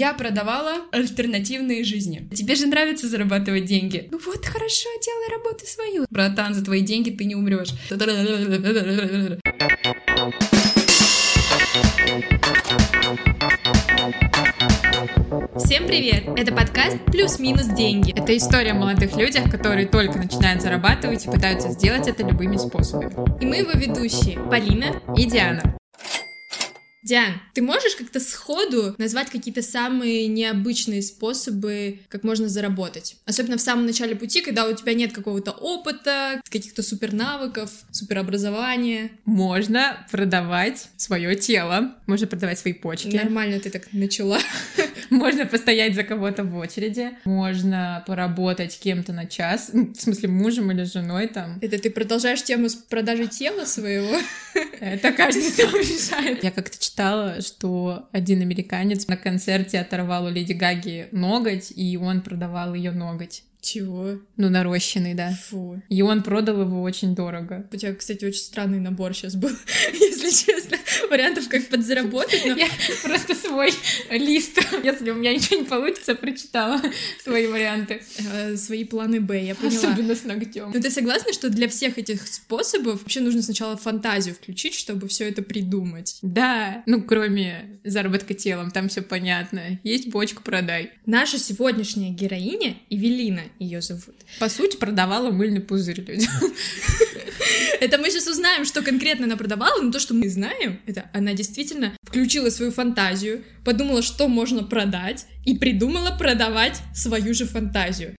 Я продавала альтернативные жизни. Тебе же нравится зарабатывать деньги. Ну вот, хорошо, делай работу свою. Братан, за твои деньги ты не умрешь. Всем привет! Это подкаст «Плюс-минус деньги». Это история о молодых людях, которые только начинают зарабатывать и пытаются сделать это любыми способами. И мы его ведущие Полина и Диана. Диан, ты можешь как-то сходу назвать какие-то самые необычные способы, как можно заработать? Особенно в самом начале пути, когда у тебя нет какого-то опыта, каких-то супер навыков, суперобразования. Можно продавать свое тело, можно продавать свои почки. Нормально ты так начала. Можно постоять за кого-то в очереди, можно поработать кем-то на час, в смысле мужем или женой там. Это ты продолжаешь тему с продажи тела своего? Это каждый сам решает. Я как-то читала, что один американец на концерте оторвал у Леди Гаги ноготь, и он продавал ее ноготь. Чего? Ну, нарощенный, да. Фу. И он продал его очень дорого. У тебя, кстати, очень странный набор сейчас был, если честно. Вариантов, как подзаработать. Но... Я просто свой лист, если у меня ничего не получится, прочитала свои варианты. Э, свои планы Б, я поняла. Особенно с ногтем. Но ты согласна, что для всех этих способов вообще нужно сначала фантазию включить, чтобы все это придумать? Да, ну, кроме заработка телом, там все понятно. Есть бочку, продай. Наша сегодняшняя героиня Эвелина ее зовут. По сути, продавала мыльный пузырь людям. Это мы сейчас узнаем, что конкретно она продавала, но то, что мы знаем, это она действительно включила свою фантазию, подумала, что можно продать, и придумала продавать свою же фантазию.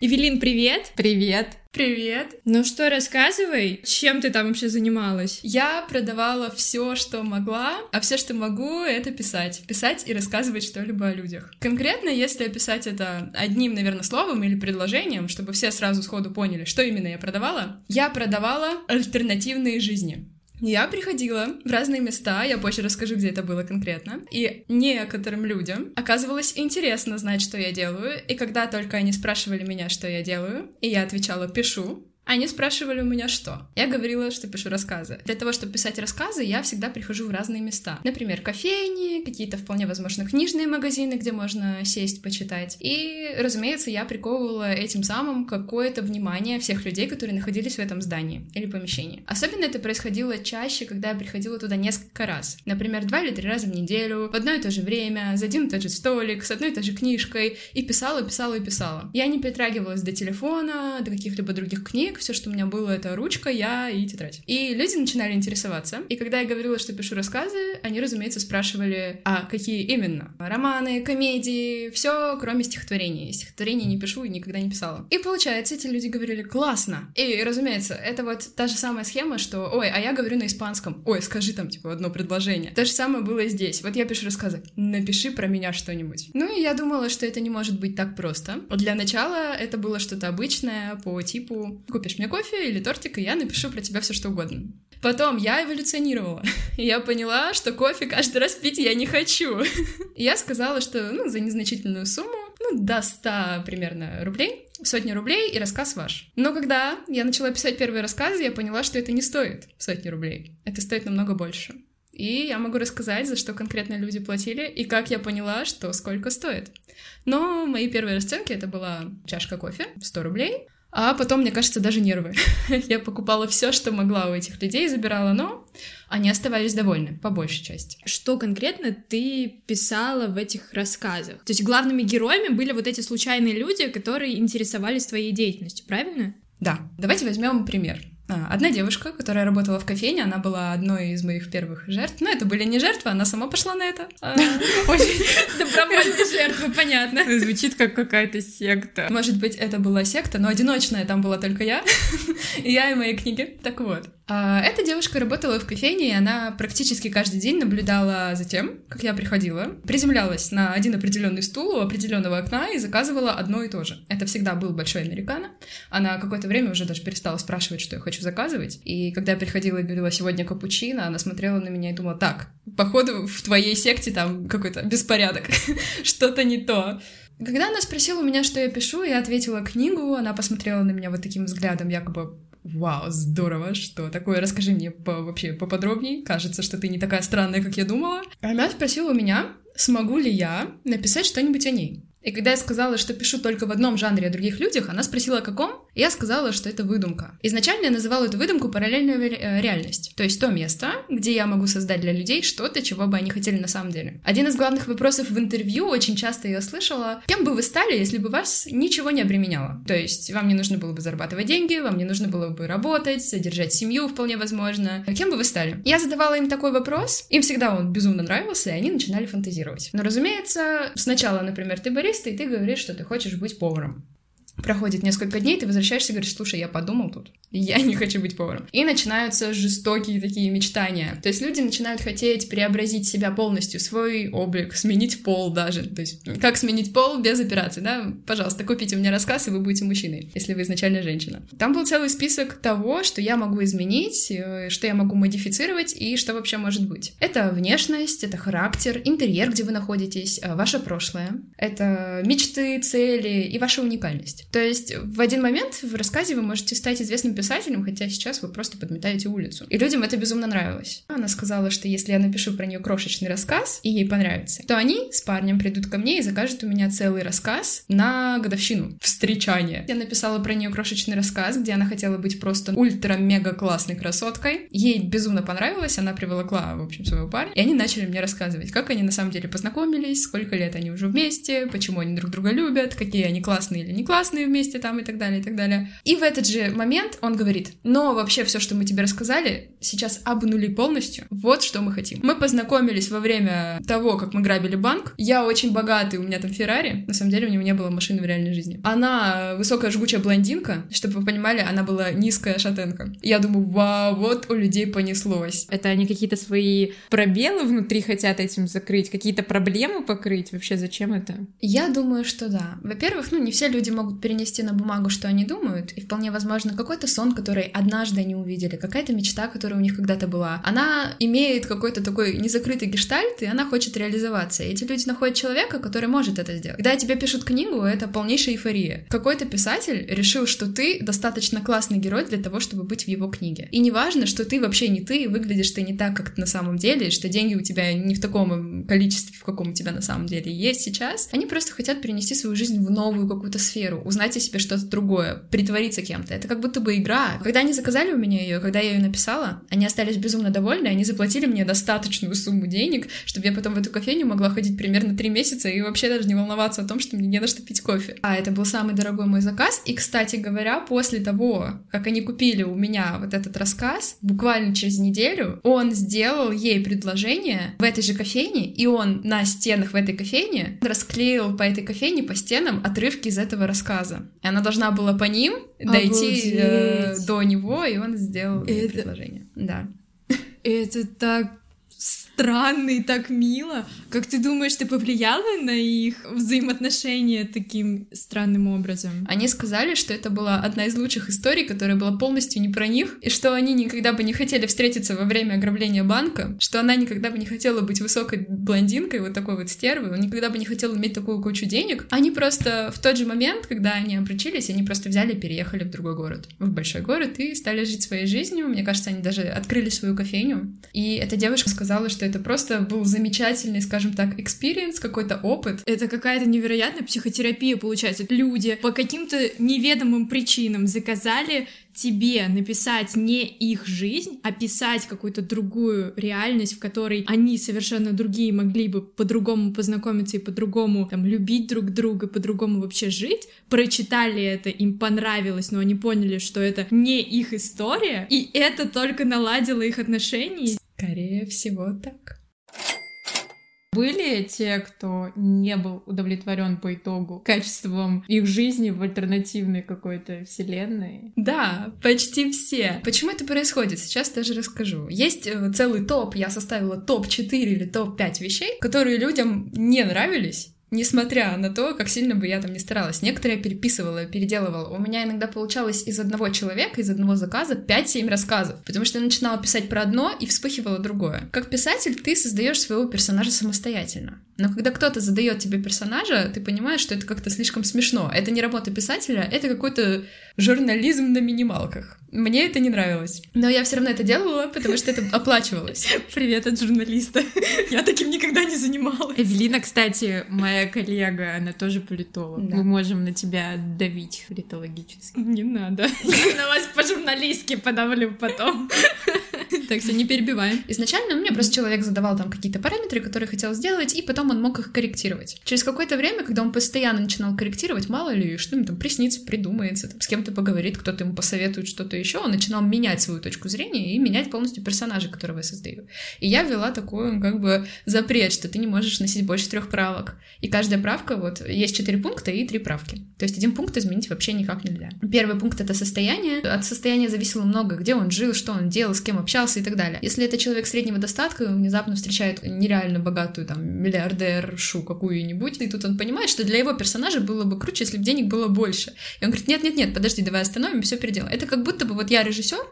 Эвелин, привет! Привет! Привет! Ну что, рассказывай, чем ты там вообще занималась? Я продавала все, что могла, а все, что могу, это писать. Писать и рассказывать что-либо о людях. Конкретно, если описать это одним, наверное, словом или предложением, чтобы все сразу сходу поняли, что именно я продавала, я продавала альтернативные жизни. Я приходила в разные места, я позже расскажу, где это было конкретно, и некоторым людям оказывалось интересно знать, что я делаю, и когда только они спрашивали меня, что я делаю, и я отвечала «пишу», они спрашивали у меня что. Я говорила, что пишу рассказы. Для того, чтобы писать рассказы, я всегда прихожу в разные места. Например, кофейни, какие-то вполне возможно книжные магазины, где можно сесть, почитать. И, разумеется, я приковывала этим самым какое-то внимание всех людей, которые находились в этом здании или помещении. Особенно это происходило чаще, когда я приходила туда несколько раз. Например, два или три раза в неделю, в одно и то же время, за один и тот же столик, с одной и той же книжкой, и писала, писала и писала. Я не притрагивалась до телефона, до каких-либо других книг, все, что у меня было, это ручка, я и тетрадь. И люди начинали интересоваться. И когда я говорила, что пишу рассказы, они, разумеется, спрашивали, а какие именно? Романы, комедии, все, кроме стихотворений. Стихотворений не пишу и никогда не писала. И получается, эти люди говорили, классно. И, разумеется, это вот та же самая схема, что, ой, а я говорю на испанском. Ой, скажи там, типа, одно предложение. То же самое было и здесь. Вот я пишу рассказы. Напиши про меня что-нибудь. Ну и я думала, что это не может быть так просто. Для начала это было что-то обычное по типу купишь мне кофе или тортик, и я напишу про тебя все что угодно. Потом я эволюционировала. И я поняла, что кофе каждый раз пить я не хочу. Я сказала, что ну, за незначительную сумму, ну, до 100 примерно рублей, сотни рублей, и рассказ ваш. Но когда я начала писать первые рассказы, я поняла, что это не стоит сотни рублей. Это стоит намного больше. И я могу рассказать, за что конкретно люди платили, и как я поняла, что сколько стоит. Но мои первые расценки — это была чашка кофе, 100 рублей, а потом, мне кажется, даже нервы. Я покупала все, что могла у этих людей, забирала, но они оставались довольны, по большей части. Что конкретно ты писала в этих рассказах? То есть главными героями были вот эти случайные люди, которые интересовались твоей деятельностью, правильно? Да. Давайте возьмем пример. А, одна девушка, которая работала в кофейне, она была одной из моих первых жертв. Но это были не жертвы, она сама пошла на это. А, очень добровольные жертвы, понятно. Звучит как какая-то секта. Может быть, это была секта, но одиночная там была только я. Я и мои книги. Так вот. А, эта девушка работала в кофейне, и она практически каждый день наблюдала за тем, как я приходила, приземлялась на один определенный стул у определенного окна и заказывала одно и то же. Это всегда был большой американо. Она какое-то время уже даже перестала спрашивать, что я хочу заказывать. И когда я приходила и говорила сегодня капучино, она смотрела на меня и думала, так, походу в твоей секте там какой-то беспорядок, что-то не то. Когда она спросила у меня, что я пишу, я ответила книгу, она посмотрела на меня вот таким взглядом, якобы Вау, здорово, что такое? Расскажи мне по, вообще поподробнее. Кажется, что ты не такая странная, как я думала. Она спросила у меня, смогу ли я написать что-нибудь о ней. И когда я сказала, что пишу только в одном жанре о других людях, она спросила, о каком, я сказала, что это выдумка. Изначально я называла эту выдумку параллельную э, реальность, то есть то место, где я могу создать для людей что-то, чего бы они хотели на самом деле. Один из главных вопросов в интервью, очень часто я слышала, кем бы вы стали, если бы вас ничего не обременяло? То есть вам не нужно было бы зарабатывать деньги, вам не нужно было бы работать, содержать семью вполне возможно. Кем бы вы стали? Я задавала им такой вопрос, им всегда он безумно нравился, и они начинали фантазировать. Но, разумеется, сначала, например, ты бариста, и ты говоришь, что ты хочешь быть поваром. Проходит несколько дней, ты возвращаешься и говоришь, слушай, я подумал тут, я не хочу быть поваром. И начинаются жестокие такие мечтания. То есть люди начинают хотеть преобразить себя полностью, свой облик, сменить пол даже. То есть как сменить пол без операции, да? Пожалуйста, купите мне рассказ, и вы будете мужчиной, если вы изначально женщина. Там был целый список того, что я могу изменить, э, что я могу модифицировать и что вообще может быть. Это внешность, это характер, интерьер, где вы находитесь, э, ваше прошлое, это мечты, цели и ваша уникальность. То есть в один момент в рассказе вы можете стать известным писателем, хотя сейчас вы просто подметаете улицу. И людям это безумно нравилось. Она сказала, что если я напишу про нее крошечный рассказ, и ей понравится, то они с парнем придут ко мне и закажут у меня целый рассказ на годовщину встречания. Я написала про нее крошечный рассказ, где она хотела быть просто ультра-мега классной красоткой. Ей безумно понравилось, она приволокла, в общем, своего парня, и они начали мне рассказывать, как они на самом деле познакомились, сколько лет они уже вместе, почему они друг друга любят, какие они классные или не классные вместе там и так далее, и так далее. И в этот же момент он говорит, но вообще все, что мы тебе рассказали, сейчас обнули полностью. Вот что мы хотим. Мы познакомились во время того, как мы грабили банк. Я очень богатый, у меня там Феррари. На самом деле у него не было машины в реальной жизни. Она высокая жгучая блондинка. Чтобы вы понимали, она была низкая шатенка. Я думаю, вау, вот у людей понеслось. Это они какие-то свои пробелы внутри хотят этим закрыть, какие-то проблемы покрыть? Вообще зачем это? Я думаю, что да. Во-первых, ну не все люди могут перенести на бумагу, что они думают, и вполне возможно какой-то сон, который однажды они увидели, какая-то мечта, которая у них когда-то была, она имеет какой-то такой незакрытый гештальт, и она хочет реализоваться. И эти люди находят человека, который может это сделать. Когда тебе пишут книгу, это полнейшая эйфория. Какой-то писатель решил, что ты достаточно классный герой для того, чтобы быть в его книге. И не важно, что ты вообще не ты, выглядишь ты не так, как на самом деле, что деньги у тебя не в таком количестве, в каком у тебя на самом деле есть сейчас. Они просто хотят перенести свою жизнь в новую какую-то сферу, узнать о себе что-то другое, притвориться кем-то. Это как будто бы игра. Когда они заказали у меня ее, когда я ее написала, они остались безумно довольны, они заплатили мне достаточную сумму денег, чтобы я потом в эту кофейню могла ходить примерно три месяца и вообще даже не волноваться о том, что мне не на что пить кофе. А это был самый дорогой мой заказ. И, кстати говоря, после того, как они купили у меня вот этот рассказ, буквально через неделю он сделал ей предложение в этой же кофейне, и он на стенах в этой кофейне расклеил по этой кофейне, по стенам отрывки из этого рассказа. И она должна была по ним дойти э, до него, и он сделал это... предложение. Да. Это так странно и так мило. Как ты думаешь, ты повлияла на их взаимоотношения таким странным образом? Они сказали, что это была одна из лучших историй, которая была полностью не про них, и что они никогда бы не хотели встретиться во время ограбления банка, что она никогда бы не хотела быть высокой блондинкой, вот такой вот стервой, он никогда бы не хотел иметь такую кучу денег. Они просто в тот же момент, когда они обручились, они просто взяли и переехали в другой город, в большой город, и стали жить своей жизнью. Мне кажется, они даже открыли свою кофейню. И эта девушка сказала, что это просто был замечательный, скажем так, experience, какой-то опыт. Это какая-то невероятная психотерапия, получается. Люди по каким-то неведомым причинам заказали тебе написать не их жизнь, а писать какую-то другую реальность, в которой они совершенно другие могли бы по-другому познакомиться и по-другому там любить друг друга, по-другому вообще жить, прочитали это, им понравилось, но они поняли, что это не их история, и это только наладило их отношения. Скорее всего, так. Были те, кто не был удовлетворен по итогу качеством их жизни в альтернативной какой-то вселенной? Да, почти все. Почему это происходит? Сейчас даже расскажу. Есть э, целый топ, я составила топ-4 или топ-5 вещей, которые людям не нравились, Несмотря на то, как сильно бы я там не старалась. Некоторые я переписывала, переделывала. У меня иногда получалось из одного человека, из одного заказа 5-7 рассказов. Потому что я начинала писать про одно и вспыхивало другое. Как писатель ты создаешь своего персонажа самостоятельно. Но когда кто-то задает тебе персонажа, ты понимаешь, что это как-то слишком смешно. Это не работа писателя, это какой-то журнализм на минималках. Мне это не нравилось. Но я все равно это делала, потому что это оплачивалось. Привет от журналиста. Я таким никогда не занималась. Эвелина, кстати, моя коллега, она тоже политолог. Да. Мы можем на тебя давить политологически. Не надо. Я на вас по-журналистски подавлю потом. Так что не перебиваем. Изначально мне просто человек задавал там какие-то параметры, которые хотел сделать, и потом он мог их корректировать. Через какое-то время, когда он постоянно начинал корректировать, мало ли, что ему там приснится, придумается, там, с кем-то поговорит, кто-то ему посоветует что-то еще, он начинал менять свою точку зрения и менять полностью персонажа, которого я создаю. И я ввела такой, как бы, запрет, что ты не можешь носить больше трех правок. И каждая правка, вот, есть четыре пункта и три правки. То есть один пункт изменить вообще никак нельзя. Первый пункт — это состояние. От состояния зависело много, где он жил, что он делал, с кем общался и так далее. Если это человек среднего достатка, он внезапно встречает нереально богатую, там, миллиардершу какую-нибудь, и тут он понимает, что для его персонажа было бы круче, если бы денег было больше. И он говорит, нет-нет-нет, подожди, давай остановим, все переделаем. Это как будто бы вот я режиссер,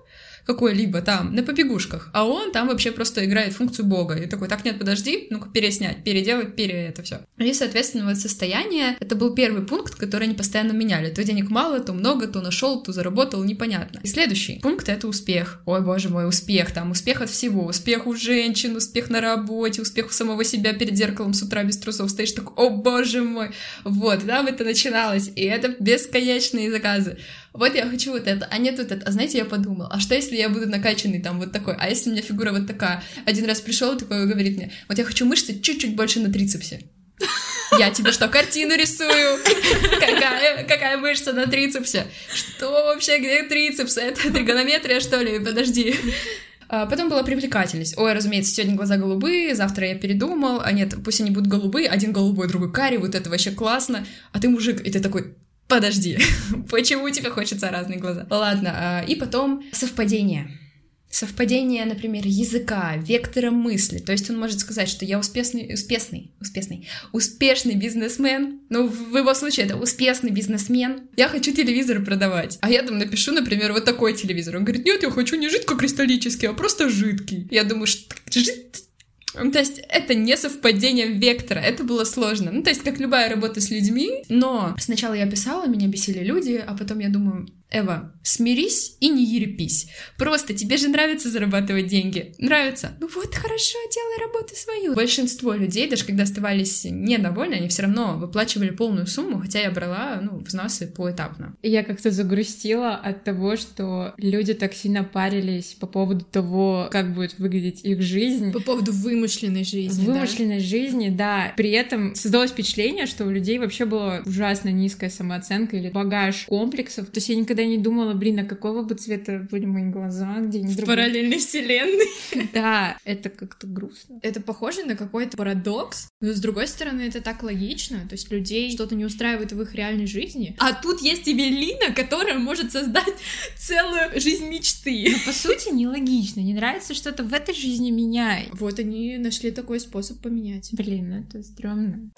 какой-либо там на побегушках, а он там вообще просто играет функцию бога. И такой, так, нет, подожди, ну-ка переснять, переделать, пере это все. И, соответственно, вот состояние, это был первый пункт, который они постоянно меняли. То денег мало, то много, то нашел, то заработал, непонятно. И следующий пункт — это успех. Ой, боже мой, успех, там, успех от всего. Успех у женщин, успех на работе, успех у самого себя перед зеркалом с утра без трусов стоишь такой, о боже мой. Вот, там это начиналось, и это бесконечные заказы вот я хочу вот это, а нет вот это. А знаете, я подумал, а что если я буду накачанный там вот такой, а если у меня фигура вот такая? Один раз пришел такой говорит мне, вот я хочу мышцы чуть-чуть больше на трицепсе. Я тебе что, картину рисую? Какая, какая мышца на трицепсе? Что вообще, где трицепс? Это тригонометрия, что ли? Подожди. А Потом была привлекательность. Ой, разумеется, сегодня глаза голубые, завтра я передумал. А нет, пусть они будут голубые, один голубой, другой карий, вот это вообще классно. А ты мужик, и ты такой, подожди, почему тебе хочется разные глаза? Ладно, а, и потом совпадение. Совпадение, например, языка, вектора мысли. То есть он может сказать, что я успешный, успешный, успешный, успешный бизнесмен. Ну, в его случае это успешный бизнесмен. Я хочу телевизор продавать. А я там напишу, например, вот такой телевизор. Он говорит, нет, я хочу не жидкокристаллический, а просто жидкий. Я думаю, что жид... Ну, То есть это не совпадение вектора, это было сложно. Ну, то есть как любая работа с людьми, но сначала я писала, меня бесили люди, а потом я думаю, Эва, смирись и не ерепись. Просто тебе же нравится зарабатывать деньги. Нравится? Ну вот, хорошо, делай работу свою. Большинство людей, даже когда оставались недовольны, они все равно выплачивали полную сумму, хотя я брала, ну, взносы поэтапно. Я как-то загрустила от того, что люди так сильно парились по поводу того, как будет выглядеть их жизнь. По поводу вымышленной жизни, да? Вымышленной жизни, да. При этом создалось впечатление, что у людей вообще была ужасно низкая самооценка или багаж комплексов. То есть я никогда не думала, блин, а какого бы цвета были мои глаза, где-нибудь В другой. параллельной вселенной. Да, это как-то грустно. Это похоже на какой-то парадокс, но с другой стороны это так логично, то есть людей что-то не устраивает в их реальной жизни, а тут есть Эвелина, которая может создать целую жизнь мечты. Но по сути нелогично. Не нравится что-то в этой жизни меняй. Вот они нашли такой способ поменять. Блин, это стрёмно.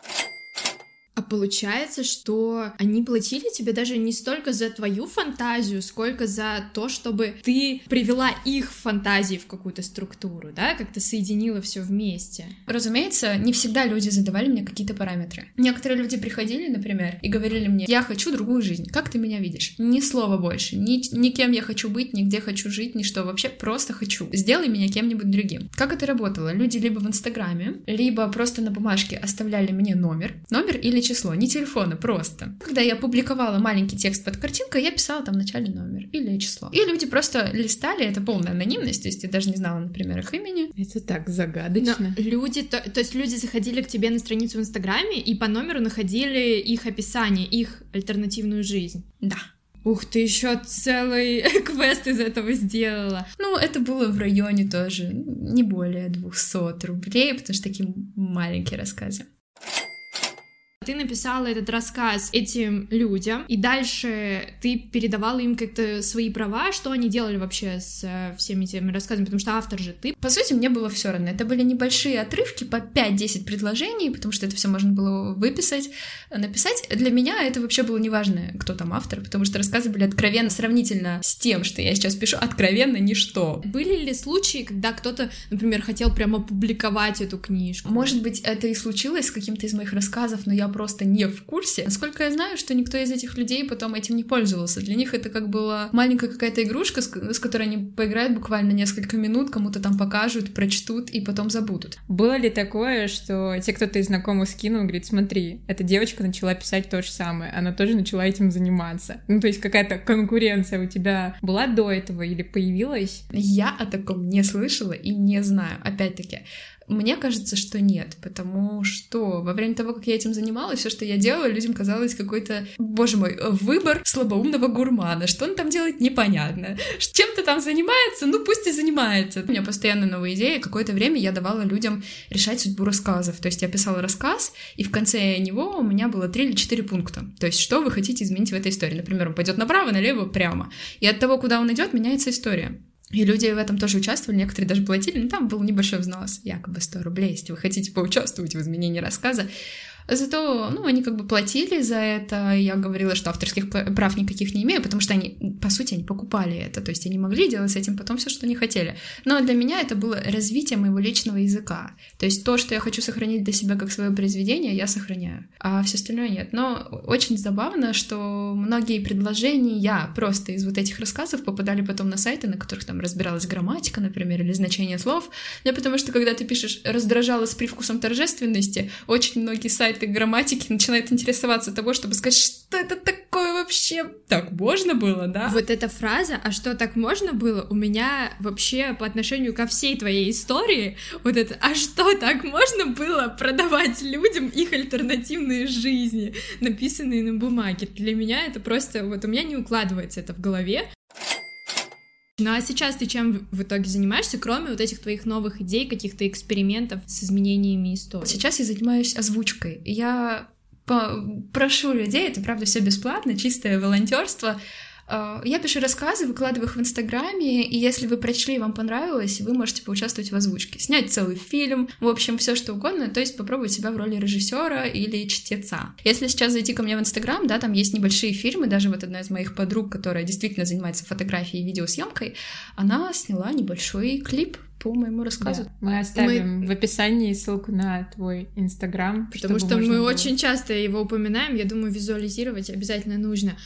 А получается, что они платили тебе даже не столько за твою фантазию, сколько за то, чтобы ты привела их фантазии в какую-то структуру, да, как-то соединила все вместе. Разумеется, не всегда люди задавали мне какие-то параметры. Некоторые люди приходили, например, и говорили мне, я хочу другую жизнь, как ты меня видишь? Ни слова больше, ни, ни кем я хочу быть, ни где хочу жить, ни что, вообще просто хочу. Сделай меня кем-нибудь другим. Как это работало? Люди либо в Инстаграме, либо просто на бумажке оставляли мне номер, номер или число, не телефона, просто. Когда я публиковала маленький текст под картинкой, я писала там вначале номер или число. И люди просто листали, это полная анонимность, то есть я даже не знала, например, их имени. Это так Но загадочно. люди, то, то есть люди заходили к тебе на страницу в Инстаграме и по номеру находили их описание, их альтернативную жизнь. Да. Ух ты, еще целый квест из этого сделала. Ну, это было в районе тоже не более 200 рублей, потому что такие маленькие рассказы. Ты написала этот рассказ этим людям, и дальше ты передавала им как-то свои права, что они делали вообще с э, всеми этими рассказами, потому что автор же ты. По сути, мне было все равно. Это были небольшие отрывки по 5-10 предложений, потому что это все можно было выписать, написать. Для меня это вообще было неважно, кто там автор, потому что рассказы были откровенно, сравнительно с тем, что я сейчас пишу, откровенно ничто. Были ли случаи, когда кто-то, например, хотел прямо публиковать эту книжку? Может быть, это и случилось с каким-то из моих рассказов, но я просто не в курсе. Насколько я знаю, что никто из этих людей потом этим не пользовался. Для них это как была маленькая какая-то игрушка, с, которой они поиграют буквально несколько минут, кому-то там покажут, прочтут и потом забудут. Было ли такое, что те, кто-то из знакомых скинул, говорит, смотри, эта девочка начала писать то же самое, она тоже начала этим заниматься. Ну, то есть какая-то конкуренция у тебя была до этого или появилась? Я о таком не слышала и не знаю. Опять-таки, мне кажется, что нет, потому что во время того, как я этим занималась, все, что я делала, людям казалось какой-то, боже мой, выбор слабоумного гурмана. Что он там делает, непонятно. Чем-то там занимается, ну пусть и занимается. У меня постоянно новые идеи. Какое-то время я давала людям решать судьбу рассказов. То есть я писала рассказ, и в конце него у меня было три или четыре пункта. То есть что вы хотите изменить в этой истории. Например, он пойдет направо, налево, прямо. И от того, куда он идет, меняется история. И люди в этом тоже участвовали, некоторые даже платили, но там был небольшой взнос, якобы 100 рублей, если вы хотите поучаствовать в изменении рассказа. Зато, ну, они как бы платили за это. Я говорила, что авторских прав никаких не имею, потому что они, по сути, они покупали это. То есть они могли делать с этим потом все, что они хотели. Но для меня это было развитие моего личного языка. То есть то, что я хочу сохранить для себя как свое произведение, я сохраняю, а все остальное нет. Но очень забавно, что многие предложения просто из вот этих рассказов попадали потом на сайты, на которых там разбиралась грамматика, например, или значение слов. Да, потому что когда ты пишешь «раздражало с привкусом торжественности», очень многие сайты этой грамматики начинает интересоваться того, чтобы сказать, что это такое вообще? Так можно было, да? Вот эта фраза, а что так можно было, у меня вообще по отношению ко всей твоей истории, вот это, а что так можно было продавать людям их альтернативные жизни, написанные на бумаге? Для меня это просто, вот у меня не укладывается это в голове, ну а сейчас ты чем в итоге занимаешься, кроме вот этих твоих новых идей, каких-то экспериментов с изменениями истории? Сейчас я занимаюсь озвучкой. Я прошу людей, это правда все бесплатно, чистое волонтерство, я пишу рассказы, выкладываю их в Инстаграме, и если вы прочли и вам понравилось, вы можете поучаствовать в озвучке, снять целый фильм, в общем, все что угодно, то есть попробовать себя в роли режиссера или чтеца. Если сейчас зайти ко мне в Инстаграм, да, там есть небольшие фильмы, даже вот одна из моих подруг, которая действительно занимается фотографией и видеосъемкой, она сняла небольшой клип по моему рассказу. Да. Мы оставим мы... в описании ссылку на твой Инстаграм. Потому что мы было... очень часто его упоминаем, я думаю, визуализировать обязательно нужно.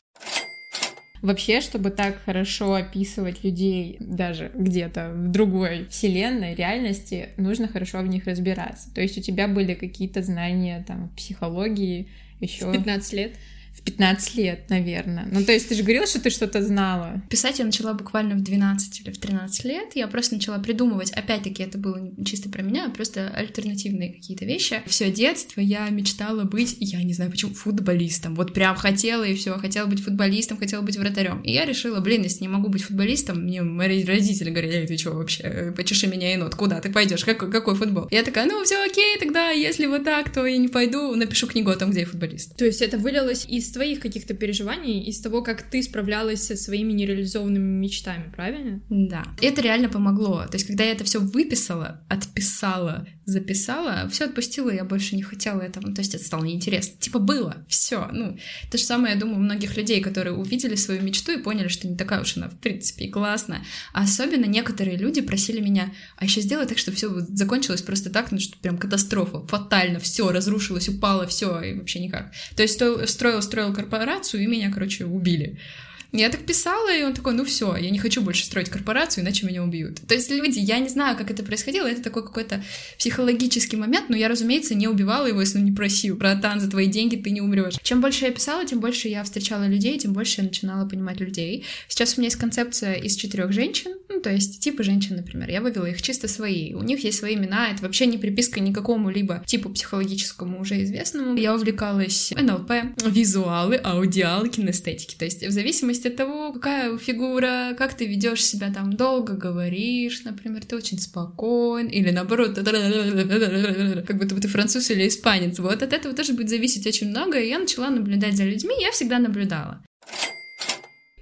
Вообще, чтобы так хорошо описывать людей даже где-то в другой вселенной, реальности, нужно хорошо в них разбираться. То есть у тебя были какие-то знания там психологии еще... В 15 лет? В 15 лет, наверное. Ну, то есть ты же говорила, что ты что-то знала. Писать я начала буквально в 12 или в 13 лет. Я просто начала придумывать. Опять-таки, это было не чисто про меня, а просто альтернативные какие-то вещи. Все детство я мечтала быть, я не знаю почему, футболистом. Вот прям хотела и все. Хотела быть футболистом, хотела быть вратарем. И я решила, блин, если не могу быть футболистом, мне мои родители говорили, ты что вообще, почеши меня енот, куда ты пойдешь, какой, какой футбол? Я такая, ну все окей, тогда если вот так, то я не пойду, напишу книгу о том, где я футболист. То есть это вылилось из из твоих каких-то переживаний, из того, как ты справлялась со своими нереализованными мечтами, правильно? Да. Это реально помогло. То есть, когда я это все выписала, отписала, записала, все отпустила, я больше не хотела этого. То есть это стало неинтересно. Типа было, все. Ну, то же самое, я думаю, у многих людей, которые увидели свою мечту и поняли, что не такая уж она, в принципе, классная. А особенно некоторые люди просили меня, а еще сделай так, чтобы все закончилось просто так, ну, что прям катастрофа, фатально, все разрушилось, упало, все, и вообще никак. То есть строил, строил корпорацию, и меня, короче, убили. Я так писала, и он такой, ну все, я не хочу больше строить корпорацию, иначе меня убьют. То есть люди, я не знаю, как это происходило, это такой какой-то психологический момент, но я, разумеется, не убивала его, если он не просил. Братан, за твои деньги ты не умрешь. Чем больше я писала, тем больше я встречала людей, тем больше я начинала понимать людей. Сейчас у меня есть концепция из четырех женщин, ну, то есть типы женщин, например. Я вывела их чисто свои. У них есть свои имена, это вообще не приписка никакому либо типу психологическому уже известному. Я увлекалась НЛП, визуалы, аудиалы, кинестетики. То есть в зависимости зависит от того, какая фигура, как ты ведешь себя там, долго говоришь, например, ты очень спокоен, или наоборот, как будто бы ты француз или испанец. Вот от этого тоже будет зависеть очень много, и я начала наблюдать за людьми, я всегда наблюдала.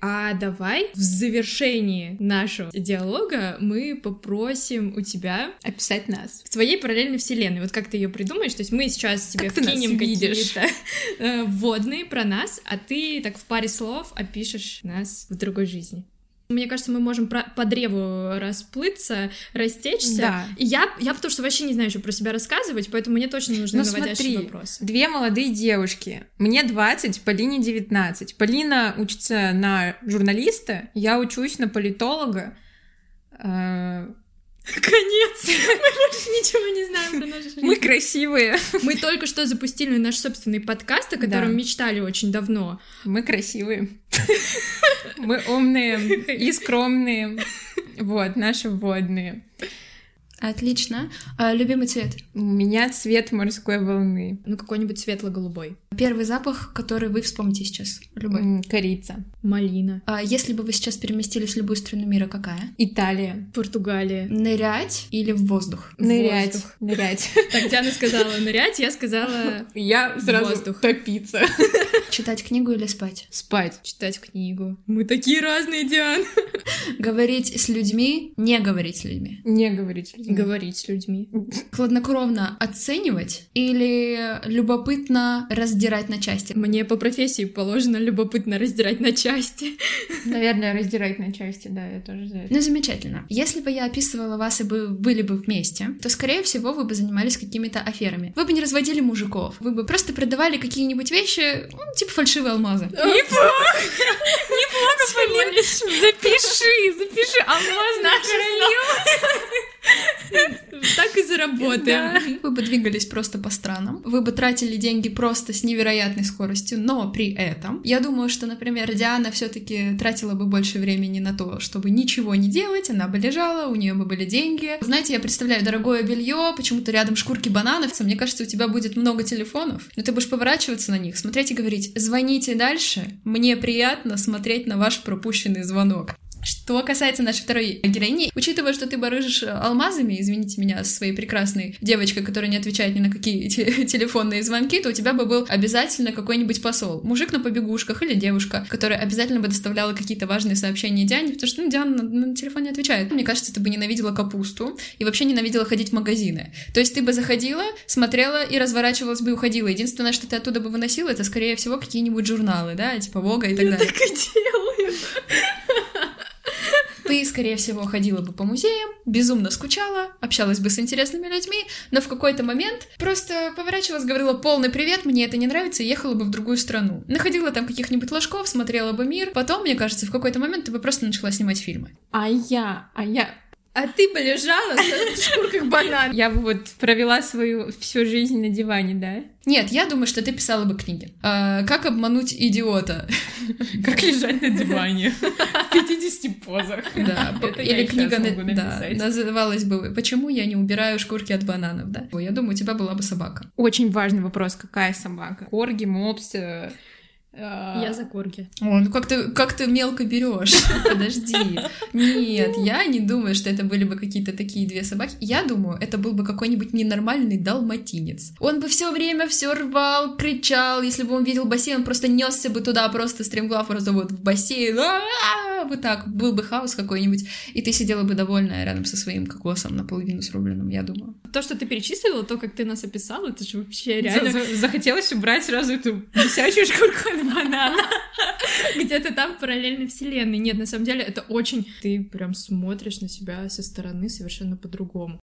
А давай в завершении нашего диалога мы попросим у тебя описать нас в твоей параллельной вселенной. Вот как ты ее придумаешь? То есть мы сейчас тебе как вкинем какие-то э, вводные про нас, а ты так в паре слов опишешь нас в другой жизни. Мне кажется, мы можем про- по древу расплыться, растечься. Да. И я, я потому что вообще не знаю, что про себя рассказывать, поэтому мне точно нужны Ну наводящие смотри, вопросы. две молодые девушки. Мне 20, Полине 19. Полина учится на журналиста, я учусь на политолога. Конец. Мы больше ничего не знаем про нашу жизнь. Мы красивые. Мы только что запустили наш собственный подкаст, о котором Да. мечтали очень давно. Мы красивые. Мы умные и скромные. Вот, наши вводные. Отлично. А, любимый цвет? У меня цвет морской волны. Ну, какой-нибудь светло-голубой. Первый запах, который вы вспомните сейчас. Любой. Корица. Малина. А если бы вы сейчас переместились в любую страну мира, какая? Италия. Португалия. Нырять или в воздух? Нырять. Воздух. Нырять. Так, Диана сказала нырять, я сказала Я сразу Воздух. топиться. Читать книгу или спать? Спать. читать книгу. Мы такие разные, Диан. Говорить с людьми, не говорить с людьми. Не говорить людьми. Говорить с людьми. Хладнокровно оценивать или любопытно раздирать на части? Мне по профессии положено любопытно раздирать на части. Наверное, раздирать на части, да, я тоже за это. Ну, замечательно. Если бы я описывала вас и бы были бы вместе, то, скорее всего, вы бы занимались какими-то аферами. Вы бы не разводили мужиков. Вы бы просто продавали какие-нибудь вещи, ну, типа фальшивые алмазы. Неплохо! Неплохо, Полин! Запиши, запиши алмазная Так и заработаем. Вы бы двигались просто по странам. Вы бы тратили деньги просто с невероятной скоростью, но при этом, я думаю, что, например, Диана все-таки тратила бы больше времени на то, чтобы ничего не делать, она бы лежала, у нее бы были деньги. Знаете, я представляю дорогое белье, почему-то рядом шкурки бананов. Мне кажется, у тебя будет много телефонов, но ты будешь поворачиваться на них, смотреть и говорить, звоните дальше, мне приятно смотреть на ваш пропущенный звонок. Что касается нашей второй героини, учитывая, что ты барыжишь алмазами, извините меня, с своей прекрасной девочкой, которая не отвечает ни на какие те- телефонные звонки, то у тебя бы был обязательно какой-нибудь посол. Мужик на побегушках или девушка, которая обязательно бы доставляла какие-то важные сообщения Диане, потому что ну, Диана на, на телефон не отвечает. Мне кажется, ты бы ненавидела капусту и вообще ненавидела ходить в магазины. То есть ты бы заходила, смотрела и разворачивалась бы и уходила. Единственное, что ты оттуда бы выносила, это, скорее всего, какие-нибудь журналы, да, типа Вога и так далее. Так и делаю. Ты, скорее всего, ходила бы по музеям, безумно скучала, общалась бы с интересными людьми, но в какой-то момент просто поворачивалась, говорила полный привет, мне это не нравится, и ехала бы в другую страну. Находила там каких-нибудь ложков, смотрела бы мир. Потом, мне кажется, в какой-то момент ты бы просто начала снимать фильмы. А я, а я, А ты бы лежала в шкурках банан. я бы вот провела свою всю жизнь на диване, да? Нет, я думаю, что ты писала бы книги. А, как обмануть идиота? Как лежать на диване в 50 позах. Да, или книга называлась бы «Почему я не убираю шкурки от бананов?» да? Я думаю, у тебя была бы собака. Очень важный вопрос, какая собака? Корги, мопс, э, Я за корги. О, ну как ты, как ты мелко берешь? Подожди. Нет, я не думаю, что это были бы какие-то такие две собаки. Я думаю, это был бы какой-нибудь ненормальный далматинец. Он бы все время все рвал, кричал. Если бы он видел бассейн, он просто несся бы туда, просто стремглав просто вот в бассейн. А-а-а! Вот так. Был бы хаос какой-нибудь. И ты сидела бы довольная рядом со своим кокосом наполовину срубленным, я думаю. То, что ты перечислила, то, как ты нас описала, это же вообще реально за- Захотелось убрать сразу эту висячую шкурку от банана. где-то там в параллельной вселенной. Нет, на самом деле это очень... Ты прям смотришь на себя со стороны совершенно по-другому.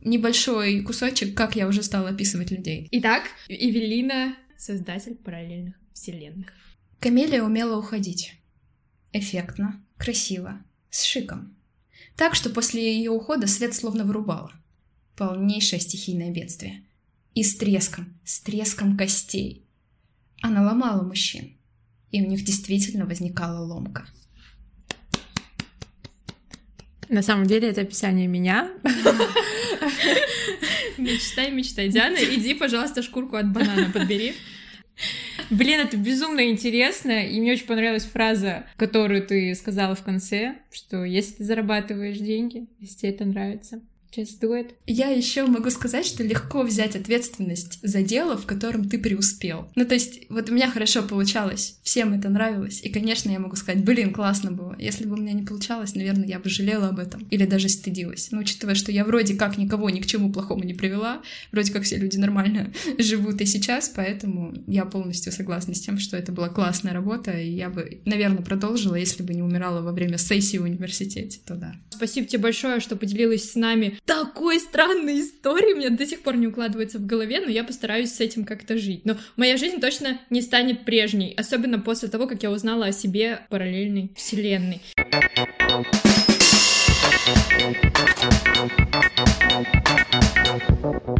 Небольшой кусочек, как я уже стала описывать людей. Итак, Эвелина — создатель параллельных вселенных. Камелия умела уходить. Эффектно, красиво, с шиком. Так, что после ее ухода свет словно вырубало. Полнейшее стихийное бедствие. И с треском, с треском костей. Она ломала мужчин. И у них действительно возникала ломка. На самом деле это описание меня. Мечтай, мечтай. Диана, иди, пожалуйста, шкурку от банана подбери. Блин, это безумно интересно, и мне очень понравилась фраза, которую ты сказала в конце, что если ты зарабатываешь деньги, если тебе это нравится, Just do it. Я еще могу сказать, что легко взять ответственность за дело, в котором ты преуспел. Ну, то есть, вот у меня хорошо получалось, всем это нравилось, и, конечно, я могу сказать, блин, классно было. Если бы у меня не получалось, наверное, я бы жалела об этом или даже стыдилась. Но учитывая, что я вроде как никого ни к чему плохому не привела, вроде как все люди нормально живут и сейчас, поэтому я полностью согласна с тем, что это была классная работа, и я бы, наверное, продолжила, если бы не умирала во время сессии в университете, то да. Спасибо тебе большое, что поделилась с нами такой странной историей. Мне до сих пор не укладывается в голове, но я постараюсь с этим как-то жить. Но моя жизнь точно не станет прежней, особенно после того, как я узнала о себе параллельной вселенной.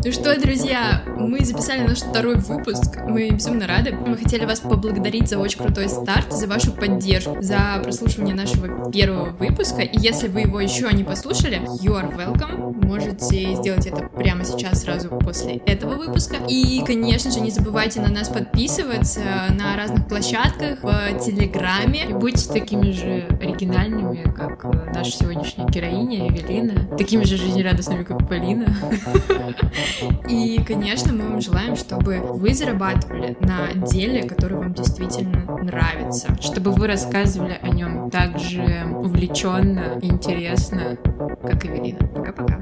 Ну что, друзья, мы записали наш второй выпуск. Мы безумно рады. Мы хотели вас поблагодарить за очень крутой старт, за вашу поддержку, за прослушивание нашего первого выпуска. И если вы его еще не послушали, you are welcome. Можете сделать это прямо сейчас, сразу после этого выпуска. И, конечно же, не забывайте на нас подписываться на разных площадках, в Телеграме. И будьте такими же оригинальными, как наша сегодняшняя героиня Эвелина, такими же жизнерадостными, как Полина. И, конечно, мы вам желаем, чтобы вы зарабатывали на деле, которое вам действительно нравится. Чтобы вы рассказывали о нем так же увлеченно, интересно, как Эвелина. Пока-пока.